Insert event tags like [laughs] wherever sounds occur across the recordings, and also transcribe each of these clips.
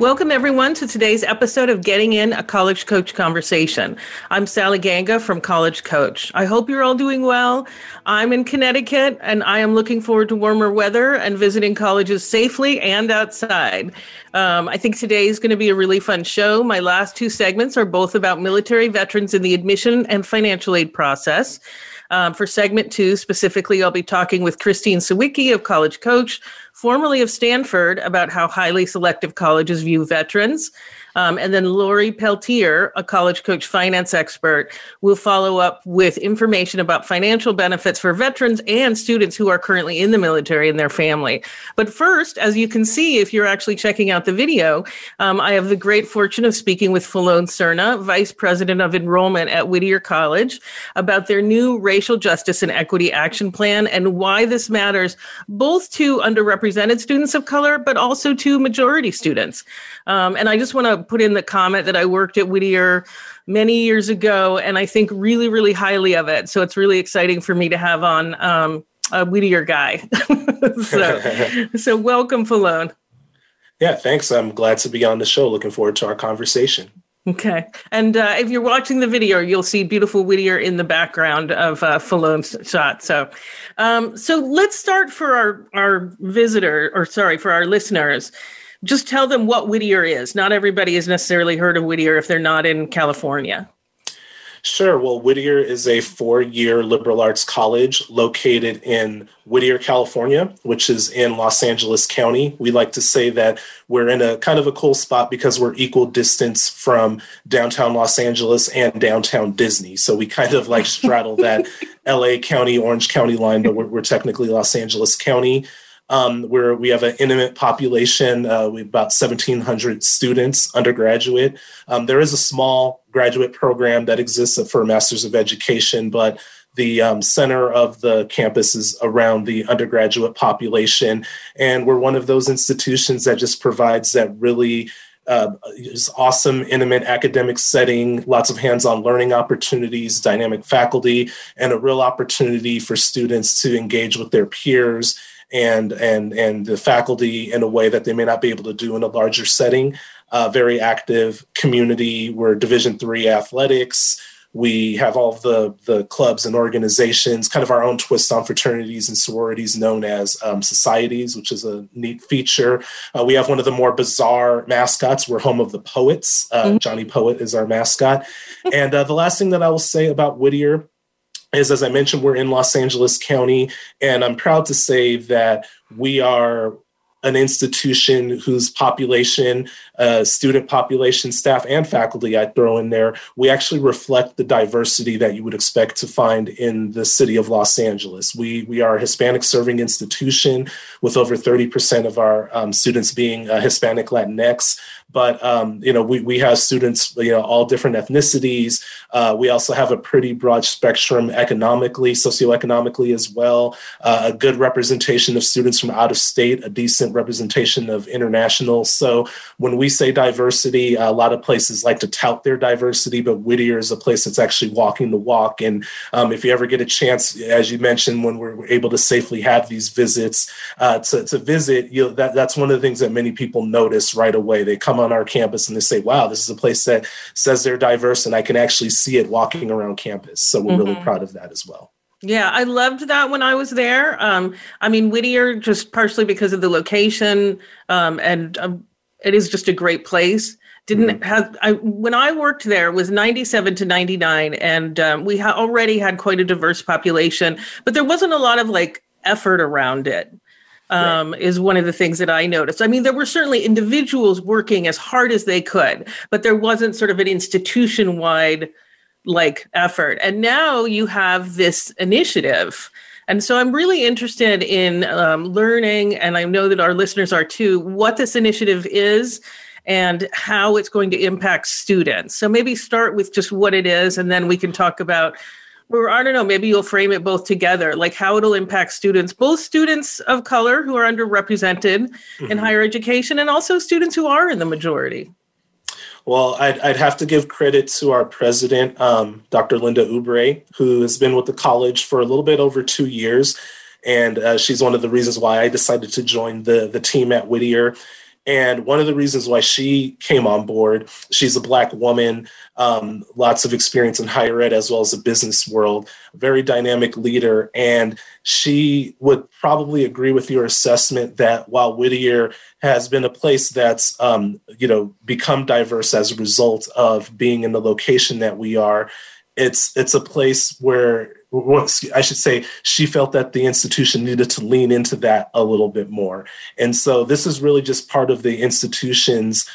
Welcome, everyone, to today's episode of Getting In a College Coach Conversation. I'm Sally Ganga from College Coach. I hope you're all doing well. I'm in Connecticut and I am looking forward to warmer weather and visiting colleges safely and outside. Um, I think today is going to be a really fun show. My last two segments are both about military veterans in the admission and financial aid process. Um, for segment two, specifically, I'll be talking with Christine Sawicki of College Coach formerly of Stanford, about how highly selective colleges view veterans. Um, and then Lori Peltier, a college coach finance expert, will follow up with information about financial benefits for veterans and students who are currently in the military and their family. But first, as you can see, if you're actually checking out the video, um, I have the great fortune of speaking with Falone Serna, Vice President of Enrollment at Whittier College, about their new Racial Justice and Equity Action Plan and why this matters both to underrepresented students of color, but also to majority students. Um, and I just want to put in the comment that I worked at Whittier many years ago, and I think really, really highly of it. So it's really exciting for me to have on um, a Whittier guy. [laughs] so, [laughs] so welcome, Falone. Yeah, thanks. I'm glad to be on the show. Looking forward to our conversation. Okay. And uh, if you're watching the video, you'll see beautiful Whittier in the background of uh, Falone's shot. So, um, so let's start for our, our visitor, or sorry, for our listeners just tell them what Whittier is. Not everybody has necessarily heard of Whittier if they're not in California. Sure. Well, Whittier is a four year liberal arts college located in Whittier, California, which is in Los Angeles County. We like to say that we're in a kind of a cool spot because we're equal distance from downtown Los Angeles and downtown Disney. So we kind of like [laughs] straddle that LA County, Orange County line, but we're, we're technically Los Angeles County um, where we have an intimate population. Uh, we have about 1,700 students, undergraduate. Um, there is a small graduate program that exists for Masters of Education, but the um, center of the campus is around the undergraduate population. And we're one of those institutions that just provides that really uh, awesome, intimate academic setting, lots of hands on learning opportunities, dynamic faculty, and a real opportunity for students to engage with their peers and and and the faculty in a way that they may not be able to do in a larger setting. Uh, very active community. We're Division three athletics. We have all the the clubs and organizations, kind of our own twist on fraternities and sororities, known as um, societies, which is a neat feature. Uh, we have one of the more bizarre mascots. We're home of the poets. Uh, mm-hmm. Johnny Poet is our mascot. and uh, the last thing that I will say about Whittier is, as I mentioned, we're in Los Angeles County, and I'm proud to say that we are an institution whose population, uh, student population, staff, and faculty, I throw in there, we actually reflect the diversity that you would expect to find in the city of Los Angeles. We, we are a Hispanic serving institution with over 30% of our um, students being uh, Hispanic Latinx but um, you know we, we have students you know all different ethnicities. Uh, we also have a pretty broad spectrum economically socioeconomically as well. Uh, a good representation of students from out of state a decent representation of international. So when we say diversity a lot of places like to tout their diversity but whittier is a place that's actually walking the walk. And um, if you ever get a chance as you mentioned when we're able to safely have these visits uh, to, to visit you know, that, that's one of the things that many people notice right away. They come on our campus and they say, wow, this is a place that says they're diverse and I can actually see it walking around campus. So we're mm-hmm. really proud of that as well. Yeah, I loved that when I was there. Um, I mean, Whittier, just partially because of the location, um, and um, it is just a great place. Didn't mm-hmm. have I when I worked there was ninety seven to ninety nine, and um, we ha- already had quite a diverse population, but there wasn't a lot of like effort around it um, right. is one of the things that I noticed. I mean, there were certainly individuals working as hard as they could, but there wasn't sort of an institution wide like effort. And now you have this initiative. And so I'm really interested in um, learning, and I know that our listeners are too, what this initiative is and how it's going to impact students. So maybe start with just what it is, and then we can talk about or I don't know, maybe you'll frame it both together, like how it'll impact students, both students of color who are underrepresented mm-hmm. in higher education and also students who are in the majority. Well, I'd, I'd have to give credit to our president, um, Dr. Linda Oubre, who has been with the college for a little bit over two years. And uh, she's one of the reasons why I decided to join the, the team at Whittier. And one of the reasons why she came on board, she's a Black woman, um, lots of experience in higher ed as well as the business world, very dynamic leader. And she would probably agree with your assessment that while Whittier has been a place that's, um, you know, become diverse as a result of being in the location that we are, it's it's a place where I should say, she felt that the institution needed to lean into that a little bit more. And so this is really just part of the institution's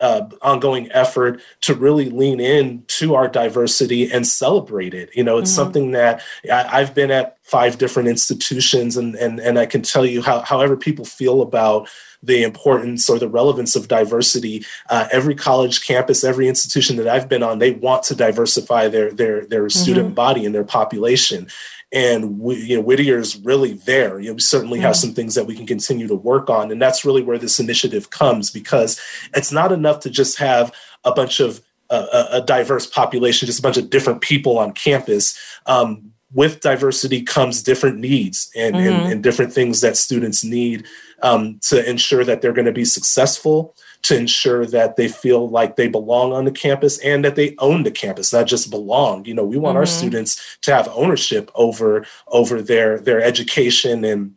uh, ongoing effort to really lean in to our diversity and celebrate it. You know, it's mm-hmm. something that I, have been at five different institutions, and and and I can tell you how however people feel about the importance or the relevance of diversity. Uh, every college campus, every institution that I've been on, they want to diversify their their their mm-hmm. student body and their population. And we, you know, Whittier's really there. You know, we certainly have some things that we can continue to work on, and that's really where this initiative comes because it's not enough to just have a bunch of uh, a diverse population, just a bunch of different people on campus. Um, with diversity comes different needs and, mm-hmm. and, and, different things that students need um, to ensure that they're going to be successful, to ensure that they feel like they belong on the campus and that they own the campus, not just belong. You know, we want mm-hmm. our students to have ownership over over their their education and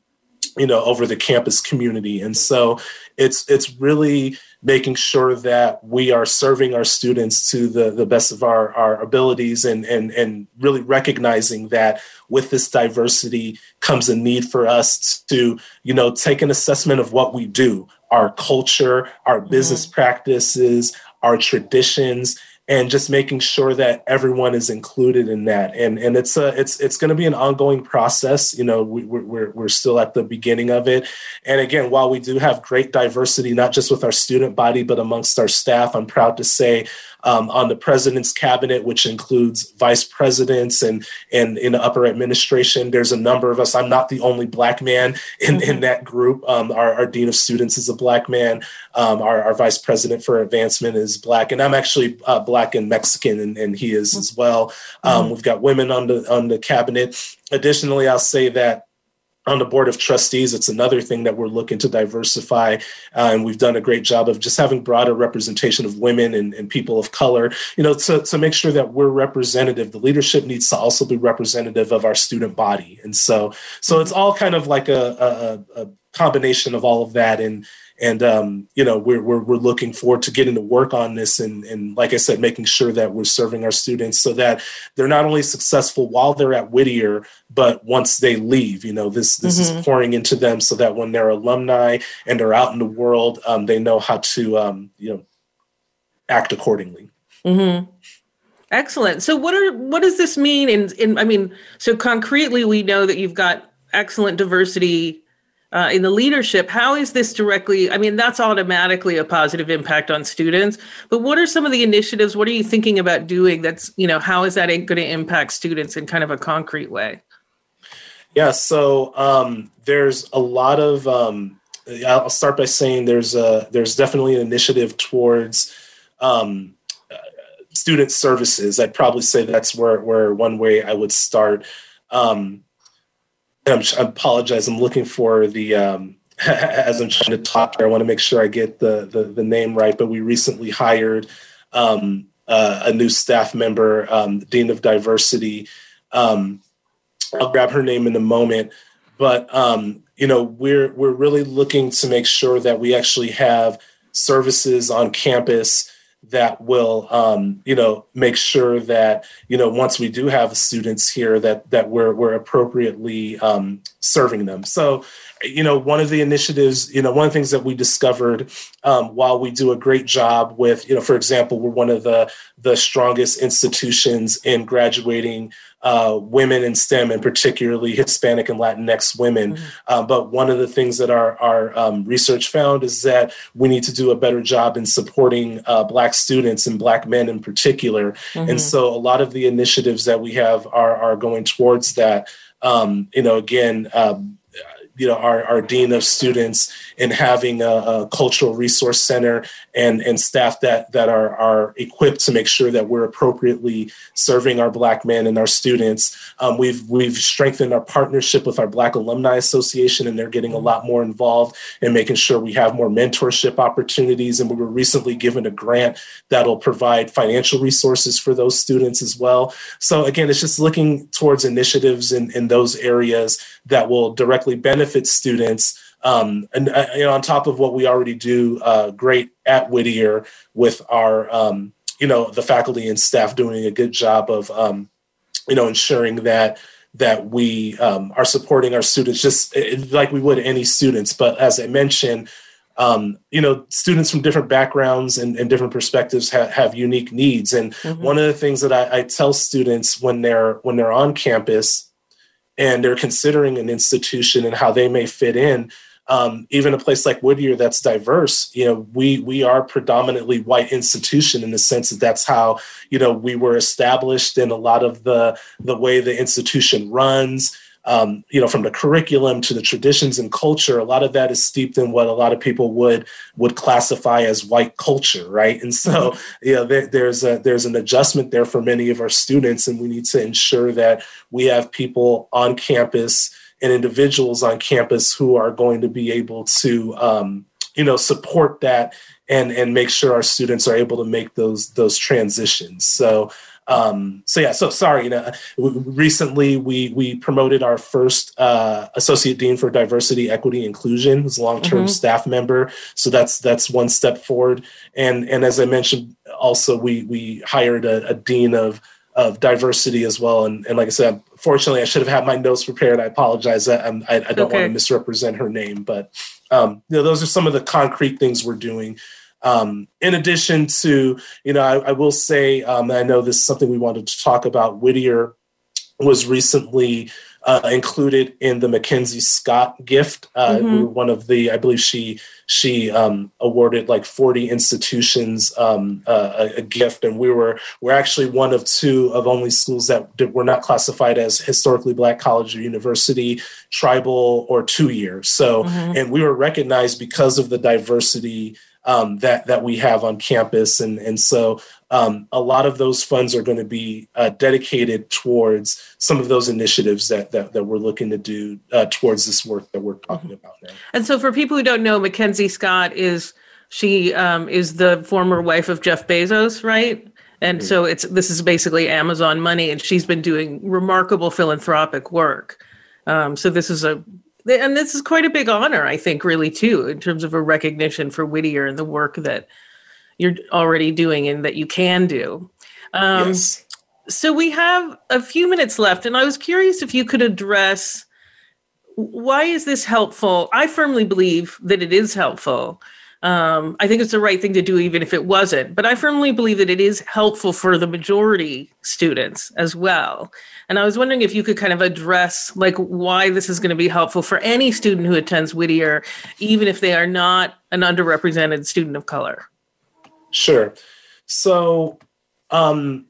you know over the campus community and so it's it's really making sure that we are serving our students to the, the best of our, our abilities and, and, and really recognizing that with this diversity comes a need for us to, you know, take an assessment of what we do, our culture, our business mm-hmm. practices, our traditions, and just making sure that everyone is included in that and and it's a it's it's going to be an ongoing process you know we, we're we're still at the beginning of it and again while we do have great diversity not just with our student body but amongst our staff i'm proud to say um, on the president's cabinet, which includes vice presidents and and in the upper administration. There's a number of us. I'm not the only black man in, mm-hmm. in that group. Um, our, our, dean of students is a black man. Um, our, our, vice president for advancement is black, and I'm actually uh, black and Mexican, and, and he is as well. Um, mm-hmm. We've got women on the on the cabinet. Additionally, I'll say that on the board of trustees it's another thing that we're looking to diversify uh, and we've done a great job of just having broader representation of women and, and, people of color you know to, to make sure that we're representative the leadership needs to also be representative of our student body and so so it's all kind of like a, a, a combination of all of that and and um, you know we're, we're, we're looking forward to getting to work on this and and like I said, making sure that we're serving our students so that they're not only successful while they're at Whittier, but once they leave, you know this this mm-hmm. is pouring into them so that when they're alumni and they're out in the world, um, they know how to um, you know act accordingly. Mm-hmm. Excellent. So what are what does this mean in in I mean, so concretely we know that you've got excellent diversity uh, in the leadership, how is this directly? I mean, that's automatically a positive impact on students. But what are some of the initiatives? What are you thinking about doing? That's you know, how is that going to impact students in kind of a concrete way? Yeah, so um, there's a lot of. Um, I'll start by saying there's a there's definitely an initiative towards um, student services. I'd probably say that's where where one way I would start. Um, I'm, I apologize. I'm looking for the um, [laughs] as I'm trying to talk here. I want to make sure I get the the, the name right. But we recently hired um, uh, a new staff member, um, dean of diversity. Um, I'll grab her name in a moment. But um, you know, we're we're really looking to make sure that we actually have services on campus that will um, you know make sure that you know once we do have students here that that we're we're appropriately um, serving them so you know one of the initiatives you know one of the things that we discovered um, while we do a great job with you know for example we're one of the the strongest institutions in graduating uh, women in STEM and particularly Hispanic and Latinx women. Mm-hmm. Uh, but one of the things that our, our um, research found is that we need to do a better job in supporting uh, Black students and Black men in particular. Mm-hmm. And so a lot of the initiatives that we have are, are going towards that. Um, you know, again, um, you know our, our dean of students in having a, a, cultural resource center and and staff that that are are equipped to make sure that we're appropriately serving our black men and our students. Um, we've we've strengthened our partnership with our black alumni association and they're getting a lot more involved in making sure we have more mentorship opportunities. And we were recently given a grant that'll provide financial resources for those students as well. So again it's just looking towards initiatives in, in those areas that will directly benefit students. Um, and uh, you know, on top of what we already do uh, great at Whittier with our, um, you know, the faculty and staff doing a good job of, um, you know, ensuring that that we um, are supporting our students just eh, like we would any students. But as I mentioned, um, you know, students from different backgrounds and, and different perspectives ha- have unique needs. And mm-hmm. one of the things that I, I, tell students when they're when they're on campus and they're considering an institution and how they may fit in. Um, even a place like Whittier that's diverse, you know, we we are predominantly white institution in the sense that that's how you know we were established in a lot of the the way the institution runs um, you know, from the curriculum to the traditions and culture, a lot of that is steeped in what a lot of people would would classify as white culture, right? And so, mm-hmm. you know, there, there's a there's an adjustment there for many of our students, and we need to ensure that we have people on campus and individuals on campus who are going to be able to, um, you know, support that and and make sure our students are able to make those those transitions. So um, so yeah, so sorry. You know, recently we we promoted our first uh, associate dean for diversity, equity, inclusion, who's a long term mm-hmm. staff member. So that's that's one step forward. And and as I mentioned, also we we hired a, a dean of of diversity as well. And and like I said, fortunately, I should have had my notes prepared. I apologize. I, I, I don't okay. want to misrepresent her name, but um, you know, those are some of the concrete things we're doing. Um, in addition to, you know, I, I will say, um, I know this is something we wanted to talk about. Whittier was recently uh, included in the MacKenzie Scott gift. Uh, mm-hmm. One of the, I believe she she um, awarded like 40 institutions um, uh, a, a, gift, and we were we're actually one of two of only schools that were not classified as historically black college or university, tribal or two year. So, mm-hmm. and we were recognized because of the diversity um, that that we have on campus, and and so um, a lot of those funds are going to be uh, dedicated towards some of those initiatives that that, that we're looking to do uh, towards this work that we're talking about now. And so, for people who don't know, MacKenzie Scott is she um, is the former wife of Jeff Bezos, right? And mm-hmm. so it's this is basically Amazon money, and she's been doing remarkable philanthropic work. Um, so this is a and this is quite a big honor, I think, really too, in terms of a recognition for Whittier and the work that you're already doing and that you can do. Um, yes. So we have a few minutes left, and I was curious if you could address why is this helpful. I firmly believe that it is helpful um, I think it's the right thing to do, even if it wasn't. But I firmly believe that it is helpful for the majority students as well. And I was wondering if you could kind of address like why this is going to be helpful for any student who attends Whittier, even if they are not an underrepresented student of color. Sure. So um,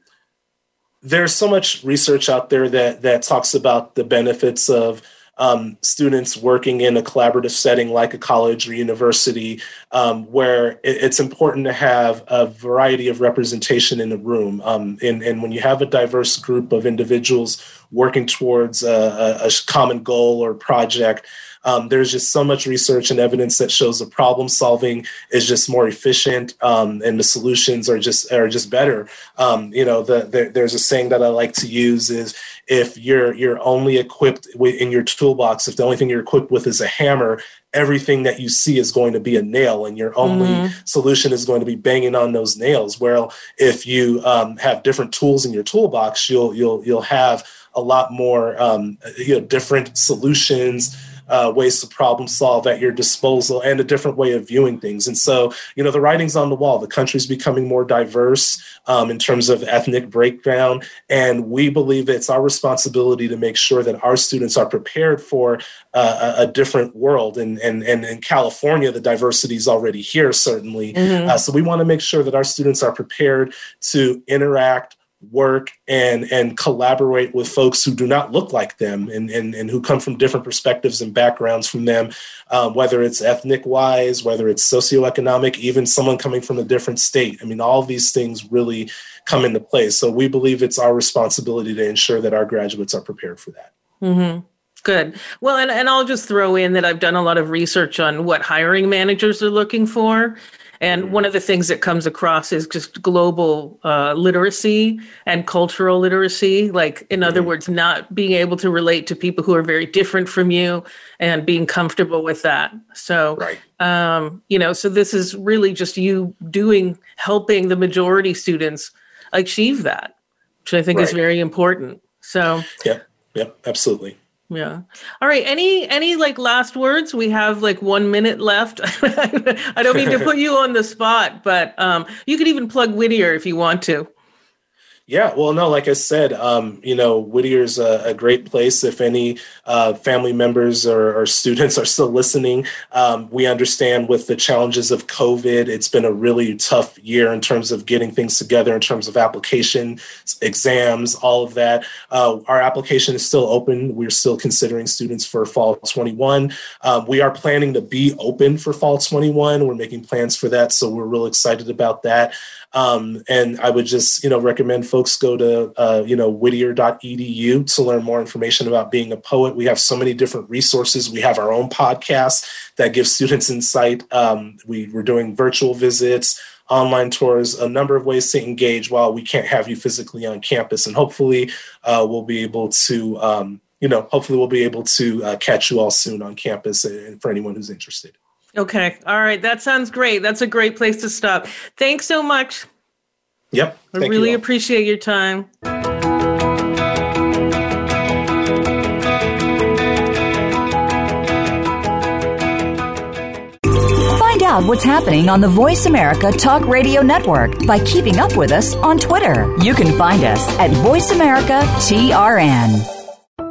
there's so much research out there that that talks about the benefits of um, students working in a collaborative setting like a college or university, um, where it, it's important to have a variety of representation in the room. Um, and, and, when you have a diverse group of individuals working towards a, a common goal or project, um, there's just so much research and evidence that shows the problem solving is just more efficient, um, and the solutions are just are just better. Um, you know, the, the, there's a saying that I like to use is if you're you're only equipped in your toolbox, if the only thing you're equipped with is a hammer, everything that you see is going to be a nail and your only mm-hmm. solution is going to be banging on those nails well if you um, have different tools in your toolbox you'll you'll you'll have a lot more um, you know different solutions uh, ways to problem solve at your disposal and a different way of viewing things. And so, you know, the writing's on the wall. The country's becoming more diverse um, in terms of ethnic breakdown. And we believe it's our responsibility to make sure that our students are prepared for uh, a, a, different world. And, and, and in California, the diversity is already here, certainly. Mm-hmm. Uh, so we want to make sure that our students are prepared to interact work and and collaborate with folks who do not look like them and and, and who come from different perspectives and backgrounds from them um, whether it's ethnic wise whether it's socioeconomic even someone coming from a different state i mean all these things really come into play so we believe it's our responsibility to ensure that our graduates are prepared for that mm-hmm. Good. Well, and, and I'll just throw in that I've done a lot of research on what hiring managers are looking for. And one of the things that comes across is just global uh, literacy and cultural literacy. Like, in other mm-hmm. words, not being able to relate to people who are very different from you and being comfortable with that. So, right. um, you know, so this is really just you doing, helping the majority students achieve that, which I think right. is very important. So, yeah, yeah, absolutely. Yeah. All right. Any any like last words? We have like one minute left. [laughs] I don't mean to [laughs] put you on the spot, but um, you could even plug Whittier if you want to. Yeah, well, no, like I said, um, you know, Whittier's a, a great place. If any uh, family members or, or, students [laughs] are still listening, um, we understand with the challenges of COVID, it's been a really tough year in terms of getting things together, in terms of application, exams, all of that. Uh, our application is still open. We're still considering students for fall 21. Um, we are planning to be open for fall 21. We're making plans for that, so we're real excited about that. Um, and I would just, you know, recommend folks go to, uh, you know, whittier.edu to learn more information about being a poet. We have so many different resources. We have our own podcast that gives students insight. Um, we, we're doing virtual visits, online tours, a number of ways to engage while we can't have you physically on campus. And hopefully uh, we'll be able to, um, you know, hopefully we'll be able to uh, catch you all soon on campus and uh, for anyone who's interested. Okay. All right. That sounds great. That's a great place to stop. Thanks so much. Yep. I really appreciate your time. Find out what's happening on the Voice America Talk Radio Network by keeping up with us on Twitter. You can find us at Voice America TRN.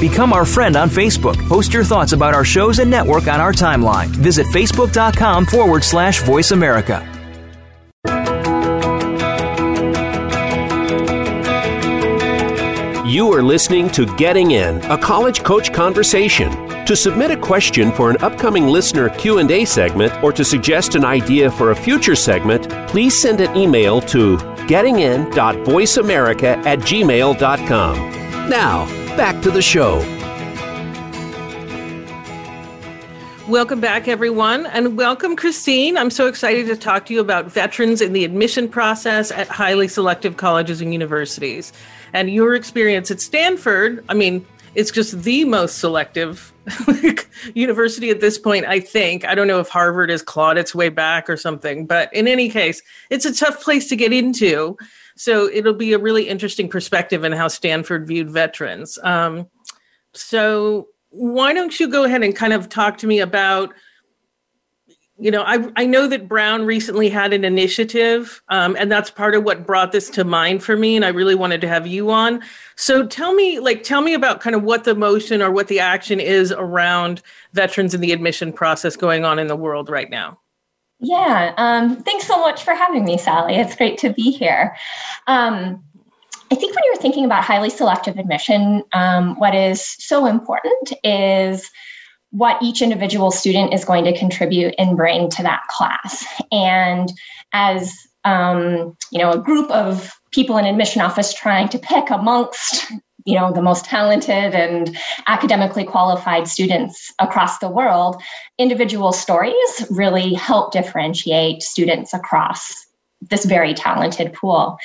Become our friend on Facebook. Post your thoughts about our shows and network on our timeline. Visit facebook.com forward slash voice America. You are listening to Getting In, a college coach conversation. To submit a question for an upcoming listener Q&A segment or to suggest an idea for a future segment, please send an email to gettingin.voiceamerica at gmail.com. Now, back to the show. Welcome back, everyone, and welcome, Christine. I'm so excited to talk to you about veterans in the admission process at highly selective colleges and universities. And your experience at Stanford, I mean, it's just the most selective university at this point, I think. I don't know if Harvard has clawed its way back or something, but in any case, it's a tough place to get into. So it'll be a really interesting perspective in how Stanford viewed veterans. Um, so why don't you go ahead and kind of talk to me about you know, I, I know that Brown recently had an initiative, um, and that's part of what brought this to mind for me. And I really wanted to have you on. So tell me, like, tell me about kind of what the motion or what the action is around veterans in the admission process going on in the world right now. Yeah, um, thanks so much for having me, Sally. It's great to be here. Um, I think when you're thinking about highly selective admission, um, what is so important is what each individual student is going to contribute and bring to that class. And as um, you know, a group of people in admission office trying to pick amongst you know the most talented and academically qualified students across the world individual stories really help differentiate students across this very talented pool.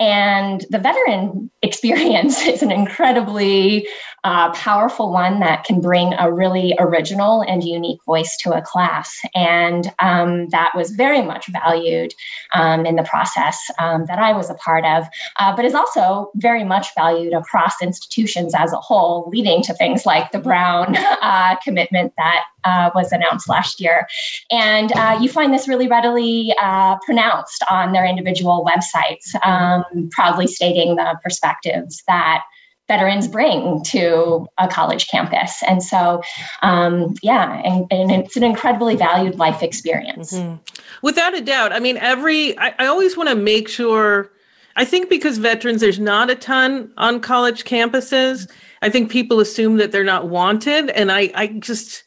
And the veteran [laughs] experience is an incredibly uh, powerful one that can bring a really original and unique voice to a class. And um, that was very much valued um, in the process um, that I was a part of, uh, but is also very much valued across institutions as a whole, leading to things like the Brown [laughs] uh, commitment that uh, was announced last year. And uh, you find this really readily uh, pronounced on their individual websites, um, proudly stating the perspectives that veterans bring to a college campus. And so, um, yeah, and, and, it's an incredibly valued life experience. Mm-hmm. Without a doubt. I mean, every, I, I always want to make sure, I think because veterans, there's not a ton on college campuses. I think people assume that they're not wanted. And I, I just,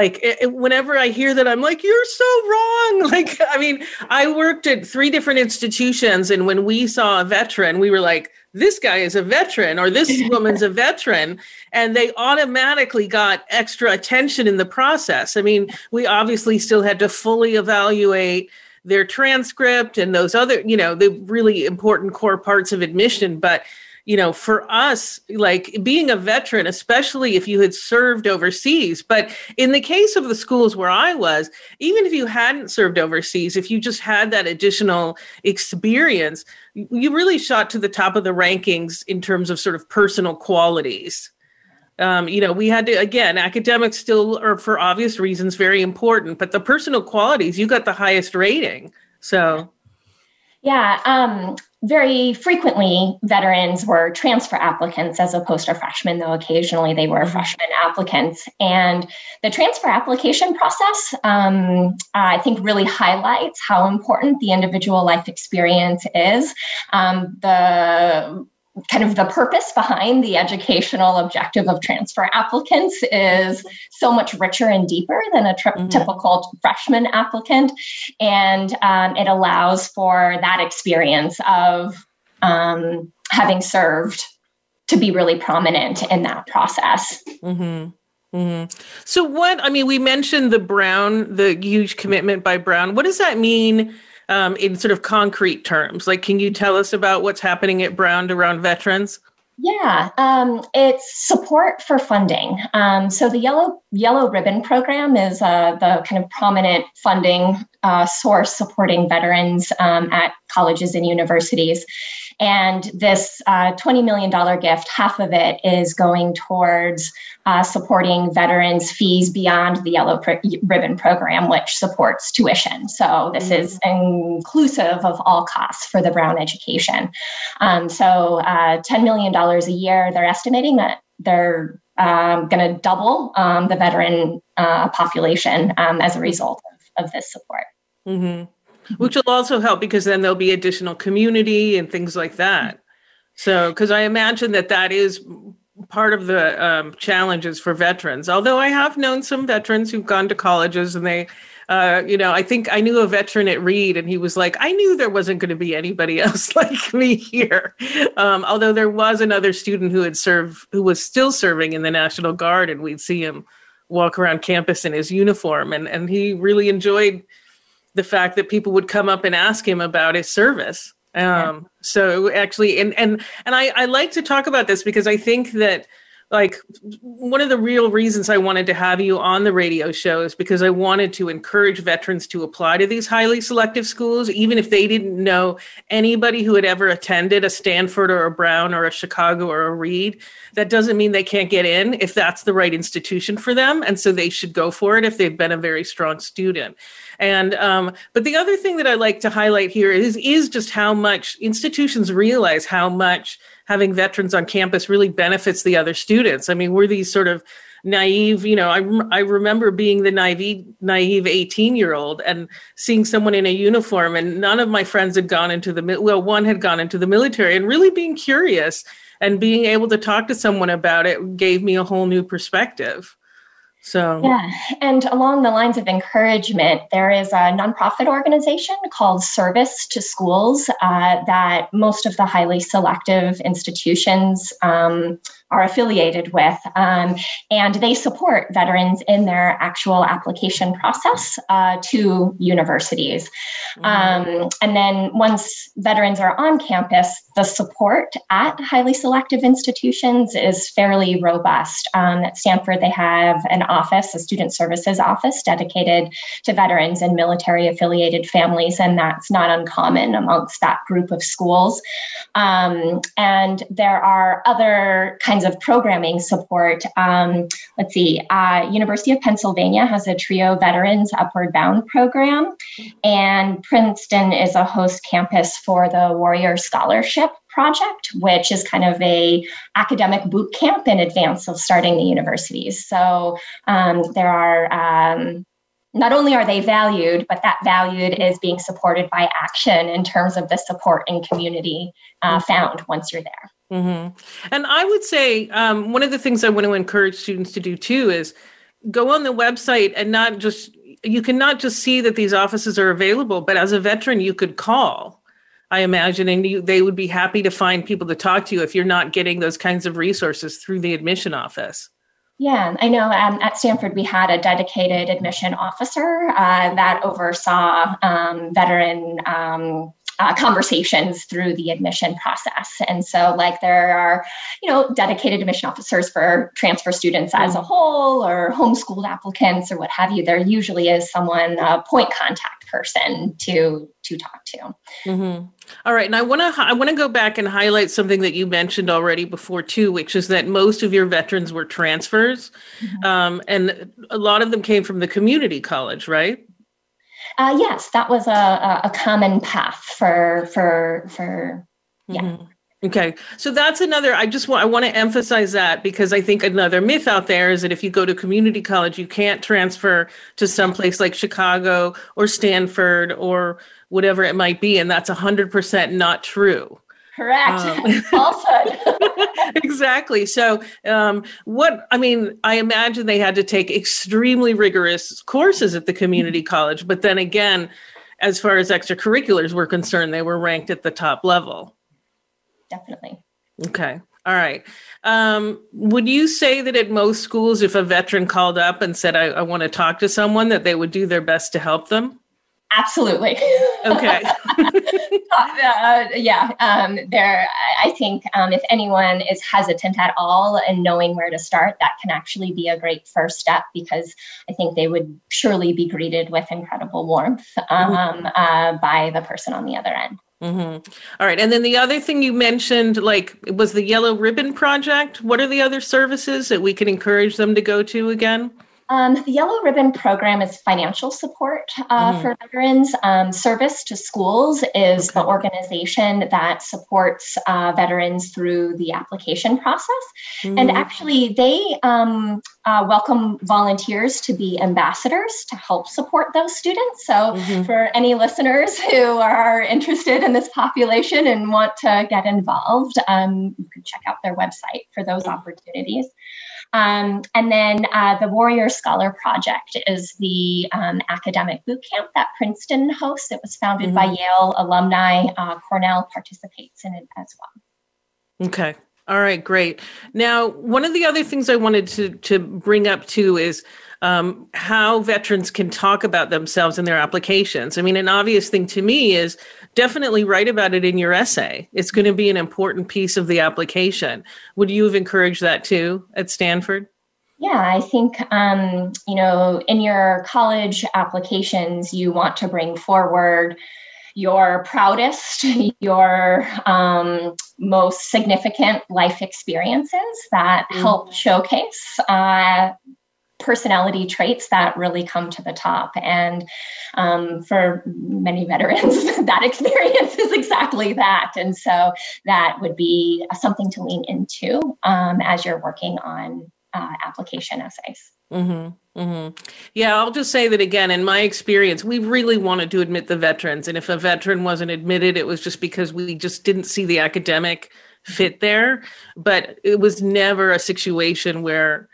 like it, whenever i hear that i'm like you're so wrong [laughs] like i mean i worked at three different institutions and when we saw a veteran we were like this guy is a veteran or this [laughs] woman's a veteran and they automatically got extra attention in the process. I mean we obviously still had to fully evaluate their transcript and those other you know the really important core parts of admission but you know, for us, like being a veteran, especially if you had served overseas, but in the case of the schools where I was, even if you hadn't served overseas, if you just had that additional experience, you really shot to the top of the rankings in terms of sort of personal qualities. Um, you know, we had to, again, academics still are for obvious reasons very important, but the personal qualities, you got the highest rating. So, yeah, um, very frequently veterans were transfer applicants as opposed to freshmen, though occasionally they were mm-hmm. freshman applicants. And the transfer application process, um, I think, really highlights how important the individual life experience is. Um, the kind of the purpose behind the educational objective of transfer applicants is so much richer and deeper than a tri- mm-hmm. typical freshman applicant. And um, it allows for that experience of um, having served to be really prominent in that process. Mm-hmm. Mm-hmm. So, what I mean, we mentioned the Brown, the huge commitment by Brown. What does that mean um, in sort of concrete terms? Like, can you tell us about what's happening at Brown around veterans? Yeah, um, it's support for funding. Um, so the yellow yellow ribbon program is uh, the kind of prominent funding uh, source supporting veterans um, at colleges and universities. And this uh, $20 million gift, half of it is going towards uh, supporting veterans' fees beyond the Yellow Ribbon program, which supports tuition. So this mm-hmm. is inclusive of all costs for the Brown education. Um, so uh, $10 million a year, they're estimating that they're um, going to double um, the veteran uh, population um, as a result of, of this support. Mm-hmm which will also help because then there'll be additional community and things like that. So, because I imagine that that is part of the um, challenges for veterans. Although I have known some veterans who've gone to colleges and they, uh, you know, I think I knew a veteran at Reed and he was like, I knew there wasn't going to be anybody [laughs] else like me here. Um, although there was another student who had served, who was still serving in the National Guard, and we'd see him walk around campus in his uniform, and and he really enjoyed the fact that people would come up and ask him about his service. Um, yeah. So actually, and and and I, I like to talk about this because I think that like one of the real reasons I wanted to have you on the radio show is because I wanted to encourage veterans to apply to these highly selective schools, even if they didn't know anybody who had ever attended a Stanford or a Brown or a Chicago or a Reed. That doesn't mean they can't get in if that's the right institution for them. And so they should go for it if they've been a very strong student. And um, but the other thing that I like to highlight here is is just how much institutions realize how much having veterans on campus really benefits the other students. I mean, we're these sort of naive, you know, I, I remember being the naive, naive 18 year old and seeing someone in a uniform and none of my friends had gone into the, well, one had gone into the military and really being curious and being able to talk to someone about it gave me a whole new perspective. So, yeah. And along the lines of encouragement, there is a nonprofit organization called Service to Schools uh, that most of the highly selective institutions um, are affiliated with. Um, and they support veterans in their actual application process uh, to universities. Mm-hmm. Um, and then once veterans are on campus, the support at highly selective institutions is fairly robust. Um, at Stanford, they have an office, a student services office dedicated to veterans and military affiliated families, and that's not uncommon amongst that group of schools. Um, and there are other kinds of programming support. Um, let's see, uh, University of Pennsylvania has a TRIO Veterans Upward Bound program, and Princeton is a host campus for the Warrior Scholarship project which is kind of a academic boot camp in advance of starting the universities so um, there are um, not only are they valued but that valued is being supported by action in terms of the support and community uh, found once you're there mm-hmm. and i would say um, one of the things i want to encourage students to do too is go on the website and not just you can not just see that these offices are available but as a veteran you could call I imagine, and you, they would be happy to find people to talk to you if you're not getting those kinds of resources through the admission office. Yeah, I know um, at Stanford we had a dedicated admission officer uh, that oversaw um, veteran um, uh, conversations through the admission process. And so, like, there are, you know, dedicated admission officers for transfer students as a whole or homeschooled applicants or what have you. There usually is someone, a point contact person to to talk to. Mm-hmm. All right, and I want to I want to go back and highlight something that you mentioned already before too, which is that most of your veterans were transfers, mm-hmm. um, and a lot of them came from the community college, right? Uh, yes, that was a, a common path for for for yeah. Mm-hmm. Okay. So that's another I just want I want to emphasize that because I think another myth out there is that if you go to community college you can't transfer to some place like Chicago or Stanford or whatever it might be and that's 100% not true. Correct. Um, [laughs] Falsehood. [laughs] exactly. So, um, what I mean, I imagine they had to take extremely rigorous courses at the community college, but then again, as far as extracurriculars were concerned, they were ranked at the top level. Definitely. Okay. All right. Um, would you say that at most schools, if a veteran called up and said, I, I want to talk to someone, that they would do their best to help them? Absolutely. [laughs] Okay. uh, yeah. Um, there, I think um, if anyone is hesitant at all and knowing where to start, that can actually be a great first step because I think they would surely be greeted with incredible warmth um, mm-hmm. uh, by the person on the other end. Mm-hmm. All right. And then the other thing you mentioned, like, was the Yellow Ribbon Project. What are the other services that we can encourage them to go to again? Um, the Yellow Ribbon Program is financial support uh, mm-hmm. for veterans. Um, Service to Schools is okay. the organization that supports uh, veterans through the application process. Mm-hmm. And actually, they um, uh, welcome volunteers to be ambassadors to help support those students. So, mm-hmm. for any listeners who are interested in this population and want to get involved, um, you can check out their website for those mm-hmm. opportunities. Um, and then uh, the Warrior Scholar Project is the um, academic boot camp that Princeton hosts. It was founded mm-hmm. by Yale alumni. Uh, Cornell participates in it as well. Okay. All right, great. Now, one of the other things I wanted to to bring up too is um, how veterans can talk about themselves in their applications. I mean, an obvious thing to me is definitely write about it in your essay. It's going to be an important piece of the application. Would you have encouraged that too at Stanford? Yeah, I think, um, you know, in your college applications, you want to bring forward your proudest, [laughs] your um, most significant life experiences that mm-hmm. help showcase uh, personality traits that really come to the top. And um, for many veterans, [laughs] that experience is exactly that. And so that would be something to lean into um, as you're working on uh, application essays. Mm-hmm, mm-hmm. Yeah, I'll just say that again. In my experience, we really wanted to admit the veterans, and if a veteran wasn't admitted, it was just because we just didn't see the academic fit there. But it was never a situation where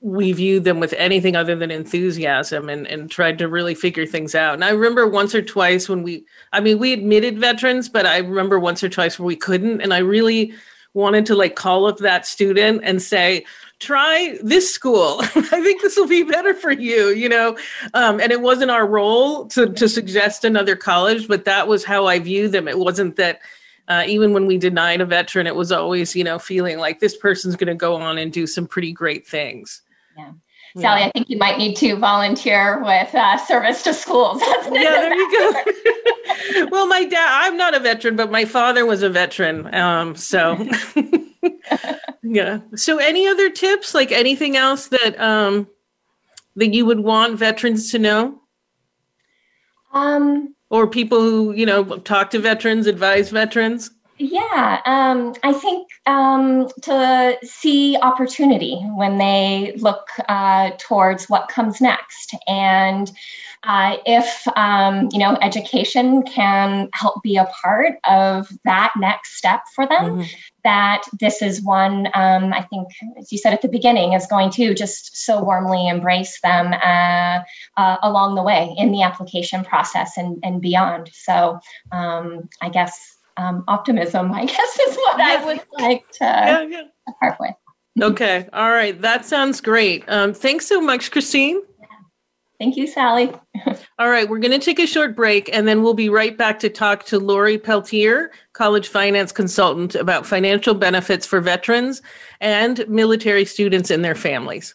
we viewed them with anything other than enthusiasm and, and tried to really figure things out. And I remember once or twice when we, I mean, we admitted veterans, but I remember once or twice where we couldn't. And I really wanted to like call up that student and say, try this school. [laughs] I think this will be better for you, you know. Um, and it wasn't our role to to suggest another college, but that was how I view them. It wasn't that uh, even when we denied a veteran, it was always, you know, feeling like this person's going to go on and do some pretty great things. Yeah. Sally, I think you might need to volunteer with uh, service to schools. [laughs] yeah, there you go. [laughs] well, my dad, I'm not a veteran, but my father was a veteran. Um, so, [laughs] yeah. So, any other tips, like anything else that um, that you would want veterans to know? Um, or people who you know talk to veterans, advise veterans. Yeah, um, I think um, to see opportunity when they look uh, towards what comes next, and uh, if um, you know education can help be a part of that next step for them, mm-hmm. That this is one um, I think, as you said at the beginning, is going to just so warmly embrace them uh, uh along the way in the application process and, and beyond. So um, I guess um, optimism, [laughs] I guess, is what I would like to yeah, yeah. part with. Okay. All right. That sounds great. Um, thanks so much, Christine. Thank you, Sally. [laughs] All right, we're going to take a short break and then we'll be right back to talk to Lori Peltier, college finance consultant, about financial benefits for veterans and military students and their families.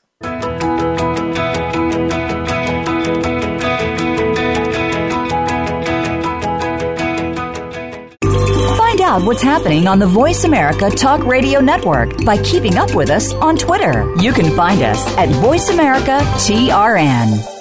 Find out what's happening on the Voice America Talk Radio Network by keeping up with us on Twitter. You can find us at Voice America TRN.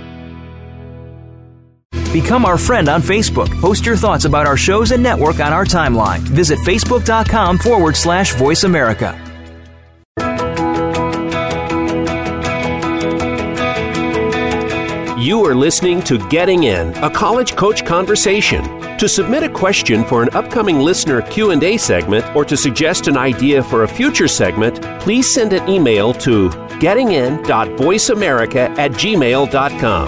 Become our friend on Facebook. Post your thoughts about our shows and network on our timeline. Visit facebook.com forward slash voice America. You are listening to Getting In, a college coach conversation. To submit a question for an upcoming listener Q&A segment or to suggest an idea for a future segment, please send an email to gettingin.voiceamerica at gmail.com.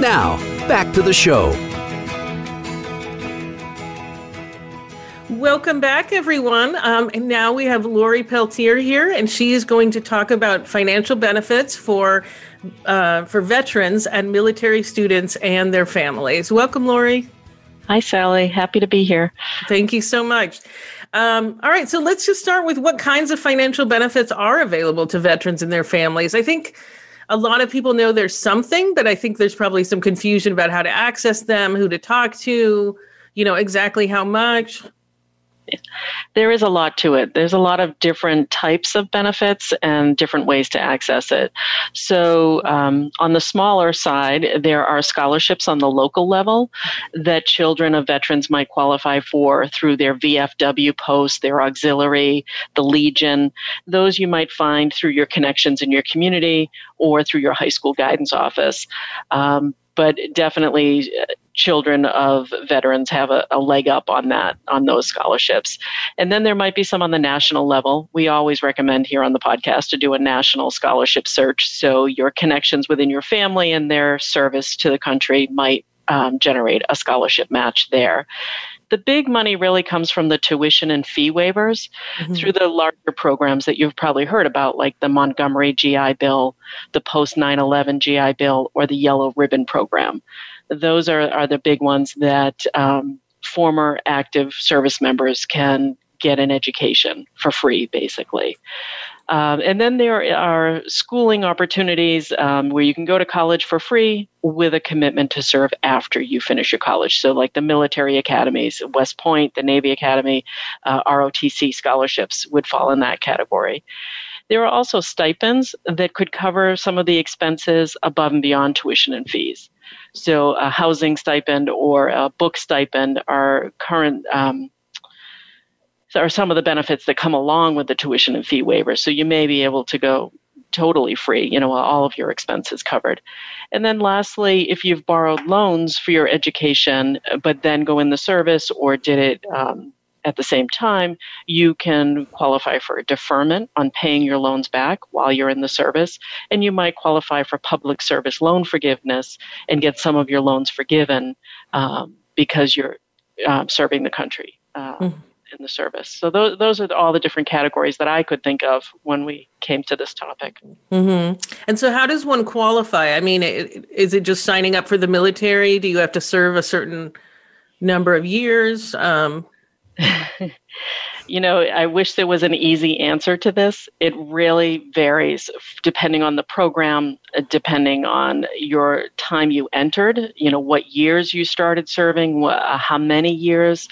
Now, back to the show. Welcome back, everyone. Um, and now we have Lori Peltier here, and she is going to talk about financial benefits for uh, for veterans and military students and their families. Welcome, Lori. Hi, Sally. Happy to be here. Thank you so much. Um, all right, so let's just start with what kinds of financial benefits are available to veterans and their families. I think a lot of people know there's something, but I think there's probably some confusion about how to access them, who to talk to, you know, exactly how much [laughs] there is a lot to it. There's a lot of different types of benefits and different ways to access it. So, um, on the smaller side, there are scholarships on the local level that children of veterans might qualify for through their VFW post, their auxiliary, the Legion. Those you might find through your connections in your community or through your high school guidance office. Um, but definitely uh, children of veterans have a, a, leg up on that on those scholarships and then there might be some on the national level we always recommend here on the podcast to do a national scholarship search so your connections within your family and their service to the country might um, generate a scholarship match there the big money really comes from the tuition and fee waivers mm-hmm. through the larger programs that you've probably heard about, like the Montgomery GI Bill, the post 9 11 GI Bill, or the Yellow Ribbon Program. Those are, are the big ones that um, former active service members can get an education for free, basically. Um, and then there are schooling opportunities um, where you can go to college for free with a commitment to serve after you finish your college. So, like the military academies, West Point, the Navy Academy, uh, ROTC scholarships would fall in that category. There are also stipends that could cover some of the expenses above and beyond tuition and fees. So, a housing stipend or a book stipend are current. Um, are some of the benefits that come along with the tuition and fee waiver. So you may be able to go totally free, you know, all of your expenses covered. And then lastly, if you've borrowed loans for your education, but then go in the service or did it um, at the same time, you can qualify for a deferment on paying your loans back while you're in the service. And you might qualify for public service loan forgiveness and get some of your loans forgiven um, because you're um, serving the country. Uh, mm-hmm in the service. So those those are all the different categories that I could think of when we came to this topic. Mm-hmm. And so, how does one qualify? I mean, is it just signing up for the military? Do you have to serve a certain number of years? Um, [laughs] you know, I wish there was an easy answer to this. It really varies depending on the program, uh, depending on your time you entered, you know, what years you started serving, uh, how many years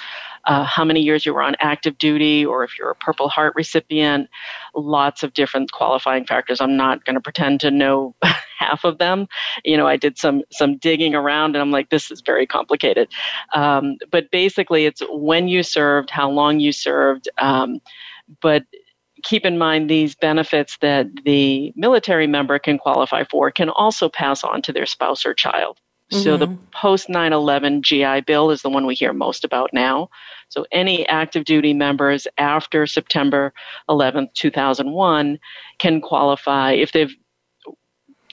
uh, how many years you were on active duty, or if you're a Purple Heart recipient, lots of different qualifying factors. I'm not going to pretend to know [laughs] half of them. You know, I did some some digging around, and I'm like, this is very complicated. Um, but basically, it's when you served, how long you served, um, but keep in mind these benefits that the military member can qualify for can also pass on to their spouse or child. Mm-hmm. So the mm-hmm. post 9 11 GI Bill is the one we hear most about now. So any active duty members after September 11th, 2001 can qualify if they've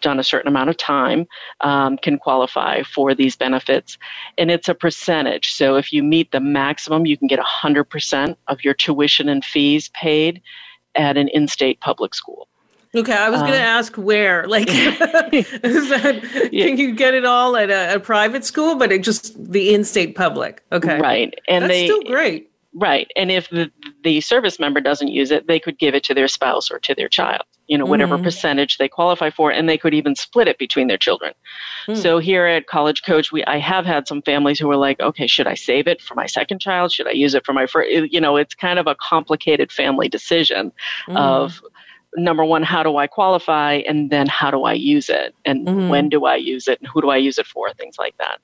done a certain amount of time um, can qualify for these benefits and it's a percentage so if you meet the maximum you can get 100% of your tuition and fees paid at an in-state public school Okay, I was going to uh, ask where. Like, [laughs] [laughs] that, yeah. can you get it all at a, a, private school, but it just the in-state public? Okay, right, and that's they, still great. Right, and if the, the service member doesn't use it, they could give it to their spouse or to their child. You know, whatever mm-hmm. percentage they qualify for, and they could even split it between their children. Mm. So here at College Coach, we I have had some families who were like, okay, should I save it for my second child? Should I use it for my first? You know, it's kind of a complicated family decision mm. of number one, how do I qualify? And then how do I use it? And mm-hmm. when do I use it? And who do I use it for? Things like that.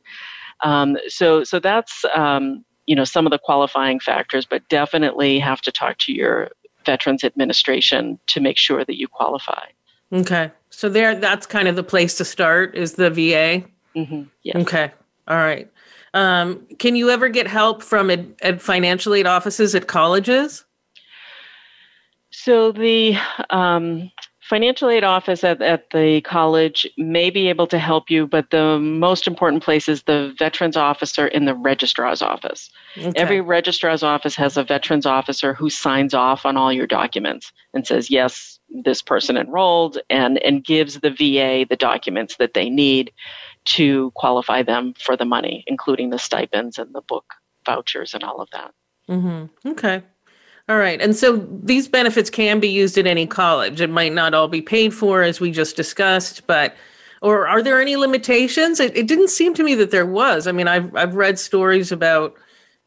Um, so, so that's, um, you know, some of the qualifying factors, but definitely have to talk to your Veterans Administration to make sure that you qualify. Okay. So there, that's kind of the place to start is the VA. Mm-hmm. Yes. Okay. All right. Um, can you ever get help from ed, ed financial aid offices at colleges? So the um, financial aid office at, at the college may be able to help you, but the most important place is the veterans officer in the registrar's office. Okay. Every registrar's office has a veterans officer who signs off on all your documents and says, yes, this person enrolled, and, and gives the VA the documents that they need to qualify them for the money, including the stipends and the book vouchers and all of that. Mm-hmm. Okay. All right. And so these benefits can be used at any college. It might not all be paid for, as we just discussed, but or are there any limitations? It, it didn't seem to me that there was. I mean, I've I've read stories about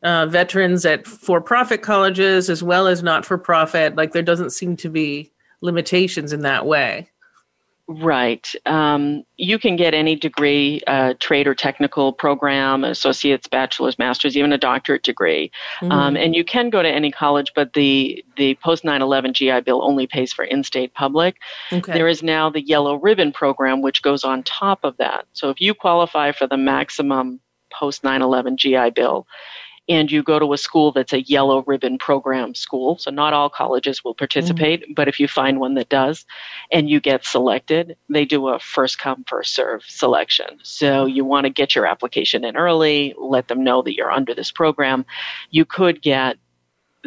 uh, veterans at for-profit colleges as well as not-for-profit. Like there doesn't seem to be limitations in that way. Right. Um, you can get any degree, uh, trade or technical program, associate's, bachelor's, master's, even a doctorate degree. Mm-hmm. Um, and you can go to any college, but the, the post 9 11 GI Bill only pays for in state public. Okay. There is now the Yellow Ribbon program, which goes on top of that. So if you qualify for the maximum post 9 11 GI Bill, and you go to a school that's a yellow ribbon program school. So not all colleges will participate, mm-hmm. but if you find one that does and you get selected, they do a first come, first serve selection. So you want to get your application in early, let them know that you're under this program. You could get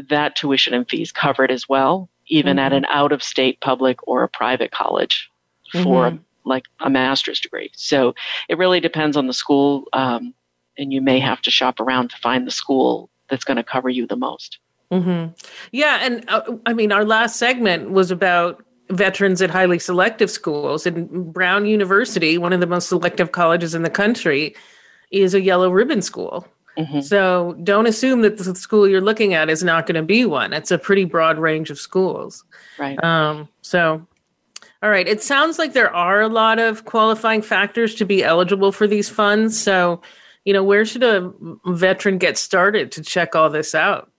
that tuition and fees covered as well, even mm-hmm. at an out of state public or a private college for mm-hmm. like a master's degree. So it really depends on the school. Um, and you may have to shop around to find the school that's going to cover you the most. Mm-hmm. Yeah, and uh, I mean, our last segment was about veterans at highly selective schools, and Brown University, one of the most selective colleges in the country, is a yellow ribbon school. Mm-hmm. So don't assume that the school you're looking at is not going to be one. It's a pretty broad range of schools. Right. Um, so, all right. It sounds like there are a lot of qualifying factors to be eligible for these funds. So you know, where should a veteran get started to check all this out?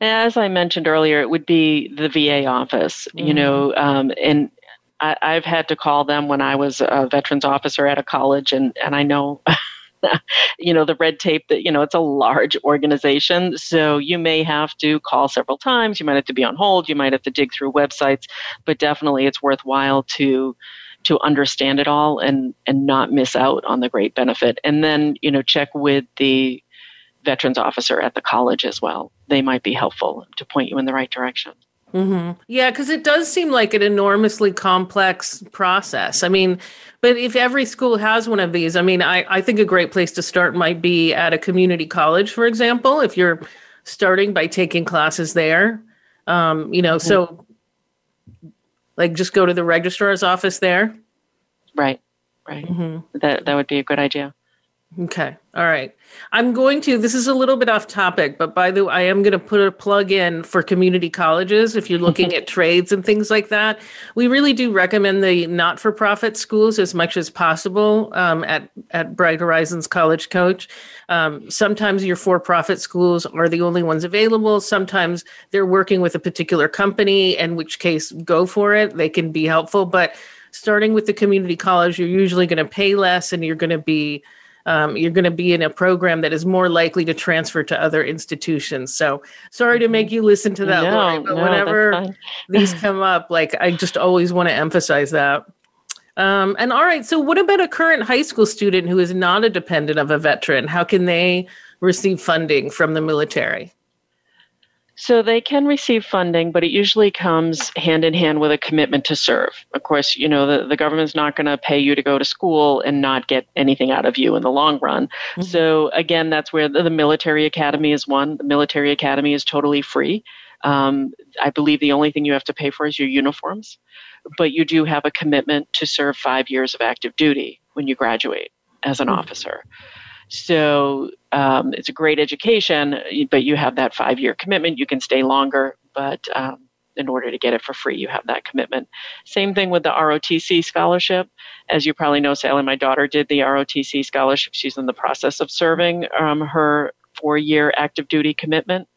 As I mentioned earlier, it would be the VA office, mm-hmm. you know, um, and I, I've had to call them when I was a veterans officer at a college, and, and I know. [laughs] you know the red tape that you know it's a large organization so you may have to call several times you might have to be on hold you might have to dig through websites but definitely it's worthwhile to to understand it all and and not miss out on the great benefit. And then you know check with the veterans officer at the college as well. They might be helpful to point you in the right direction. Mm-hmm. Yeah, because it does seem like an enormously complex process. I mean, but if every school has one of these, I mean, I, I think a great place to start might be at a community college, for example, if you're starting by taking classes there. Um, you know, mm-hmm. so like just go to the registrar's office there? Right, right. Mm-hmm. That that would be a good idea. Okay. All right. I'm going to, this is a little bit off topic, but by the way, I am going to put a plug in for community colleges if you're looking [laughs] at trades and things like that. We really do recommend the not for profit schools as much as possible um, at, at Bright Horizons College Coach. Um, sometimes your for profit schools are the only ones available. Sometimes they're working with a particular company, in which case, go for it. They can be helpful. But starting with the community college, you're usually going to pay less and you're going to be um, you're going to be in a program that is more likely to transfer to other institutions. So sorry to make you listen to that, no, Lori, but no, whenever [laughs] these come up, like I just always want to emphasize that. Um, and all right, so what about a current high school student who is not a dependent of a veteran? How can they receive funding from the military? So they can receive funding, but it usually comes hand in hand with a commitment to serve. Of course, you know, the, the government's not going to pay you to go to school and not get anything out of you in the long run. Mm-hmm. So again, that's where the, the, military academy is one. The military academy is totally free. Um, I believe the only thing you have to pay for is your uniforms, but you do have a commitment to serve five years of active duty when you graduate as an mm-hmm. officer. So um, it's a great education, but you have that five year commitment. You can stay longer, but um, in order to get it for free, you have that commitment. Same thing with the ROTC scholarship. As you probably know, Sally, my daughter did the ROTC scholarship. She's in the process of serving um, her four year active duty commitment.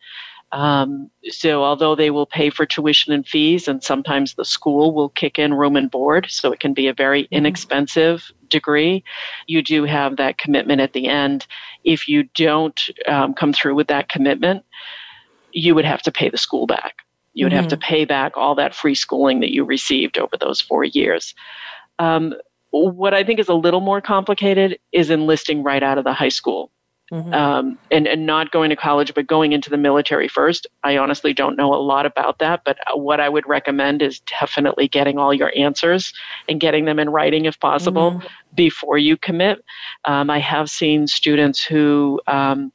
Um, so although they will pay for tuition and fees, and sometimes the school will kick in room and board, so it can be a very mm-hmm. inexpensive degree, you do have that commitment at the end. If you don't um, come through with that commitment, you would have to pay the school back. You would mm-hmm. have to mm-hmm. pay back all that free schooling that you received over those four years. Um, what I think is a little more complicated is enlisting right out of the high school. Mm-hmm. Um, and, and not going to college, but going into the military first. I honestly don't know a lot about that, but what I would recommend is definitely getting all your answers and getting them in writing if possible mm-hmm. before you commit. Um, I have seen students who, um,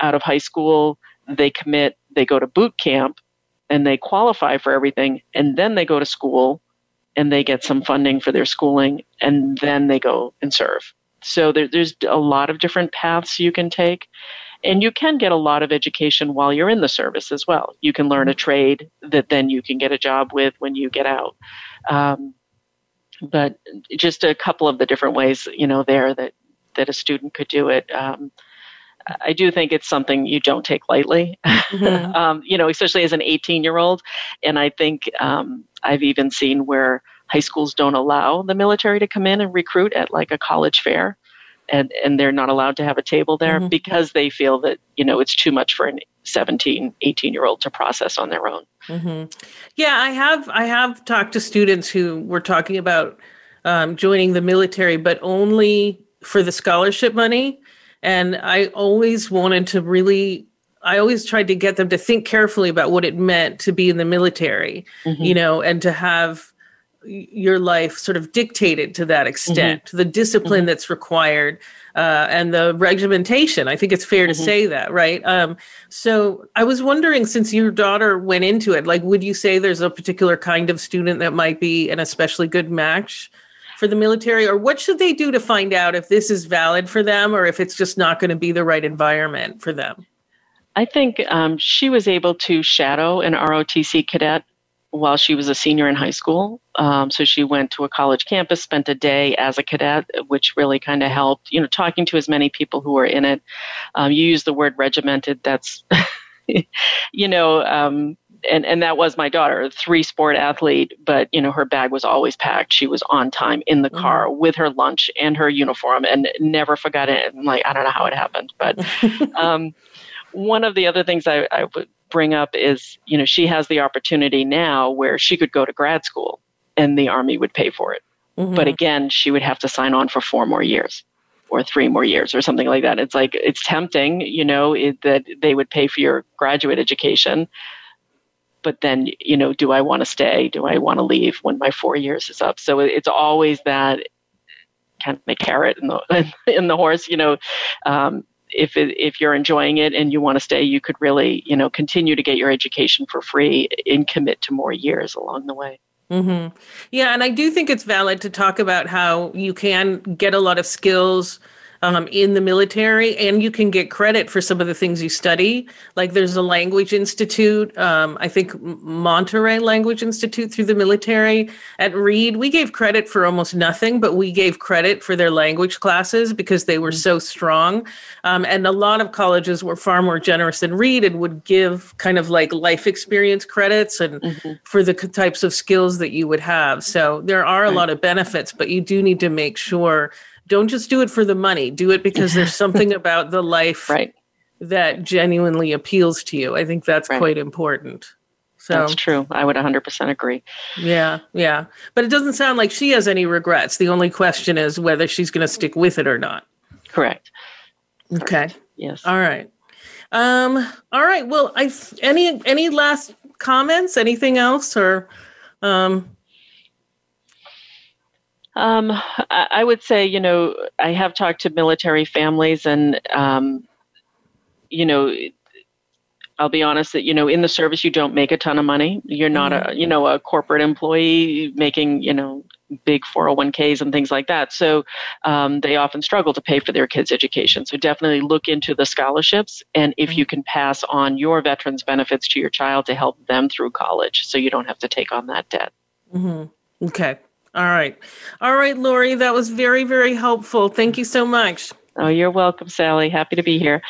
out of high school, they commit, they go to boot camp, and they qualify for everything, and then they go to school and they get some funding for their schooling, and then they go and serve. So there, there's a lot of different paths you can take. And you can get a lot of education while you're in the service as well. You can learn a trade that then you can get a job with when you get out. Um, but just a couple of the different ways, you know, there that, that a student could do it. Um, I do think it's something you don't take lightly, mm-hmm. [laughs] um, you know, especially as an 18 year old. And I think um, I've even seen where high schools don't allow the military to come in and recruit at like a college fair. And, and they're not allowed to have a table there mm-hmm. because they feel that, you know, it's too much for an 17, 18 year old to process on their own. Mm-hmm. Yeah, I have, I have talked to students who were talking about um, joining the military, but only for the scholarship money and I always wanted to really, I always tried to get them to think carefully about what it meant to be in the military, mm-hmm. you know, and to have your life sort of dictated to that extent, mm-hmm. the discipline mm-hmm. that's required. Uh, and the regimentation. I think it's fair to mm-hmm. say that, right? Um, so I was wondering, since your daughter went into it, like, would you say there's a particular kind of student that might be an especially good match for the military or what should they do to find out if this is valid for them or if it's just not going to be the right environment for them i think um, she was able to shadow an rotc cadet while she was a senior in high school um, so she went to a college campus spent a day as a cadet which really kind of helped you know talking to as many people who were in it um, you use the word regimented that's [laughs] you know um, and and that was my daughter, three sport athlete, but you know her bag was always packed. She was on time in the car mm-hmm. with her lunch and her uniform, and never forgot it. I'm like I don't know how it happened, but [laughs] um, one of the other things I, I would bring up is you know she has the opportunity now where she could go to grad school and the army would pay for it, mm-hmm. but again she would have to sign on for four more years or three more years or something like that. It's like it's tempting, you know, it, that they would pay for your graduate education, but then you know do i want to stay do i want to leave when my four years is up so it's always that kind of the carrot and the in the horse you know um, if it, if you're enjoying it and you want to stay you could really you know continue to get your education for free and commit to more years along the way mm-hmm. yeah and i do think it's valid to talk about how you can get a lot of skills um, in the military, and you can get credit for some of the things you study. Like there's a language institute, um, I think Monterey Language Institute through the military at Reed. We gave credit for almost nothing, but we gave credit for their language classes because they were so strong. Um, and a lot of colleges were far more generous than Reed and would give kind of like life experience credits and mm-hmm. for the types of skills that you would have. So there are a lot of benefits, but you do need to make sure don't just do it for the money. Do it because there's [laughs] something about the life right. that genuinely appeals to you. I think that's right. quite important. So that's true. I would 100% agree. Yeah yeah. But it doesn't sound like she has any regrets. The only question is whether she's going to stick with it or not. Correct. Okay. Correct. yes. All right. Um all right. Well i any any last comments? Anything else or um um, I would say, you know, I have talked to military families, and um, you know, I'll be honest that you know, in the service, you don't make a ton of money. You're not mm-hmm. a, you know, a corporate employee making, you know, big 401ks and things like that. So um, they often struggle to pay for their kids' education. So definitely look into the scholarships, and if you mm-hmm. can pass on your veterans benefits to your child to help them through college, so you don't have to take on that debt. Mm-hmm. Okay. All right. All right, Lori, that was very, very helpful. Thank you so much. Oh, you're welcome, Sally. Happy to be here.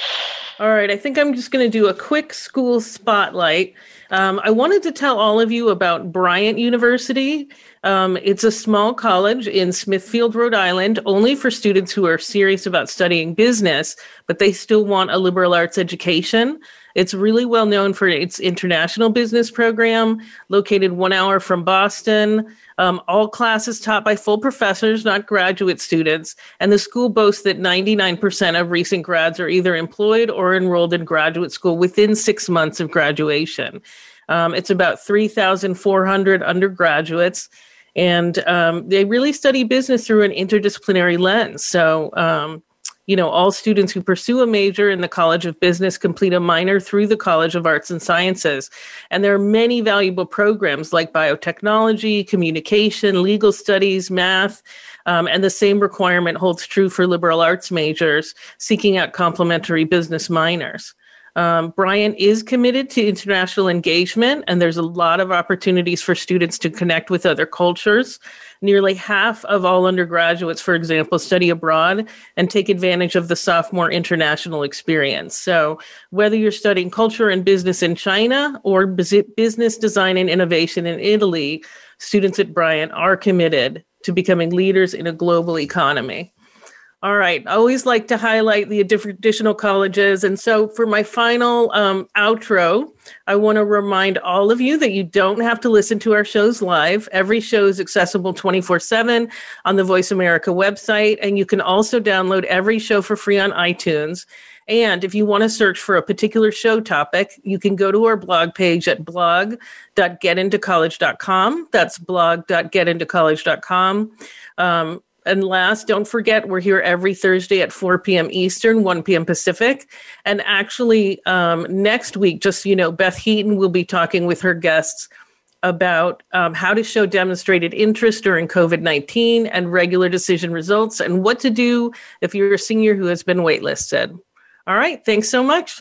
All right. I think I'm just going to do a quick school spotlight. Um, I wanted to tell all of you about Bryant University. Um, it's a small college in Smithfield, Rhode Island, only for students who are serious about studying business, but they still want a liberal arts education. It's really well known for its international business program, located one hour from Boston. Um, all classes taught by full professors, not graduate students. And the school boasts that 99% of recent grads are either employed or enrolled in graduate school within six months of graduation. Um, it's about 3,400 undergraduates. And um, they really study business through an interdisciplinary lens. So, um, you know, all students who pursue a major in the College of Business complete a minor through the College of Arts and Sciences. And there are many valuable programs like biotechnology, communication, legal studies, math. Um, and the same requirement holds true for liberal arts majors seeking out complementary business minors. Um, Bryant is committed to international engagement, and there's a lot of opportunities for students to connect with other cultures. Nearly half of all undergraduates, for example, study abroad and take advantage of the sophomore international experience. So, whether you're studying culture and business in China or business design and innovation in Italy, students at Bryant are committed to becoming leaders in a global economy. All right. I always like to highlight the additional colleges. And so for my final um, outro, I want to remind all of you that you don't have to listen to our shows live. Every show is accessible 24 7 on the Voice America website. And you can also download every show for free on iTunes. And if you want to search for a particular show topic, you can go to our blog page at blog.getintocollege.com. That's blog.getintocollege.com. Um, and last, don't forget, we're here every Thursday at 4 p.m. Eastern, 1 p.m. Pacific. And actually, um, next week, just you know, Beth Heaton will be talking with her guests about um, how to show demonstrated interest during COVID 19 and regular decision results, and what to do if you're a senior who has been waitlisted. All right, thanks so much.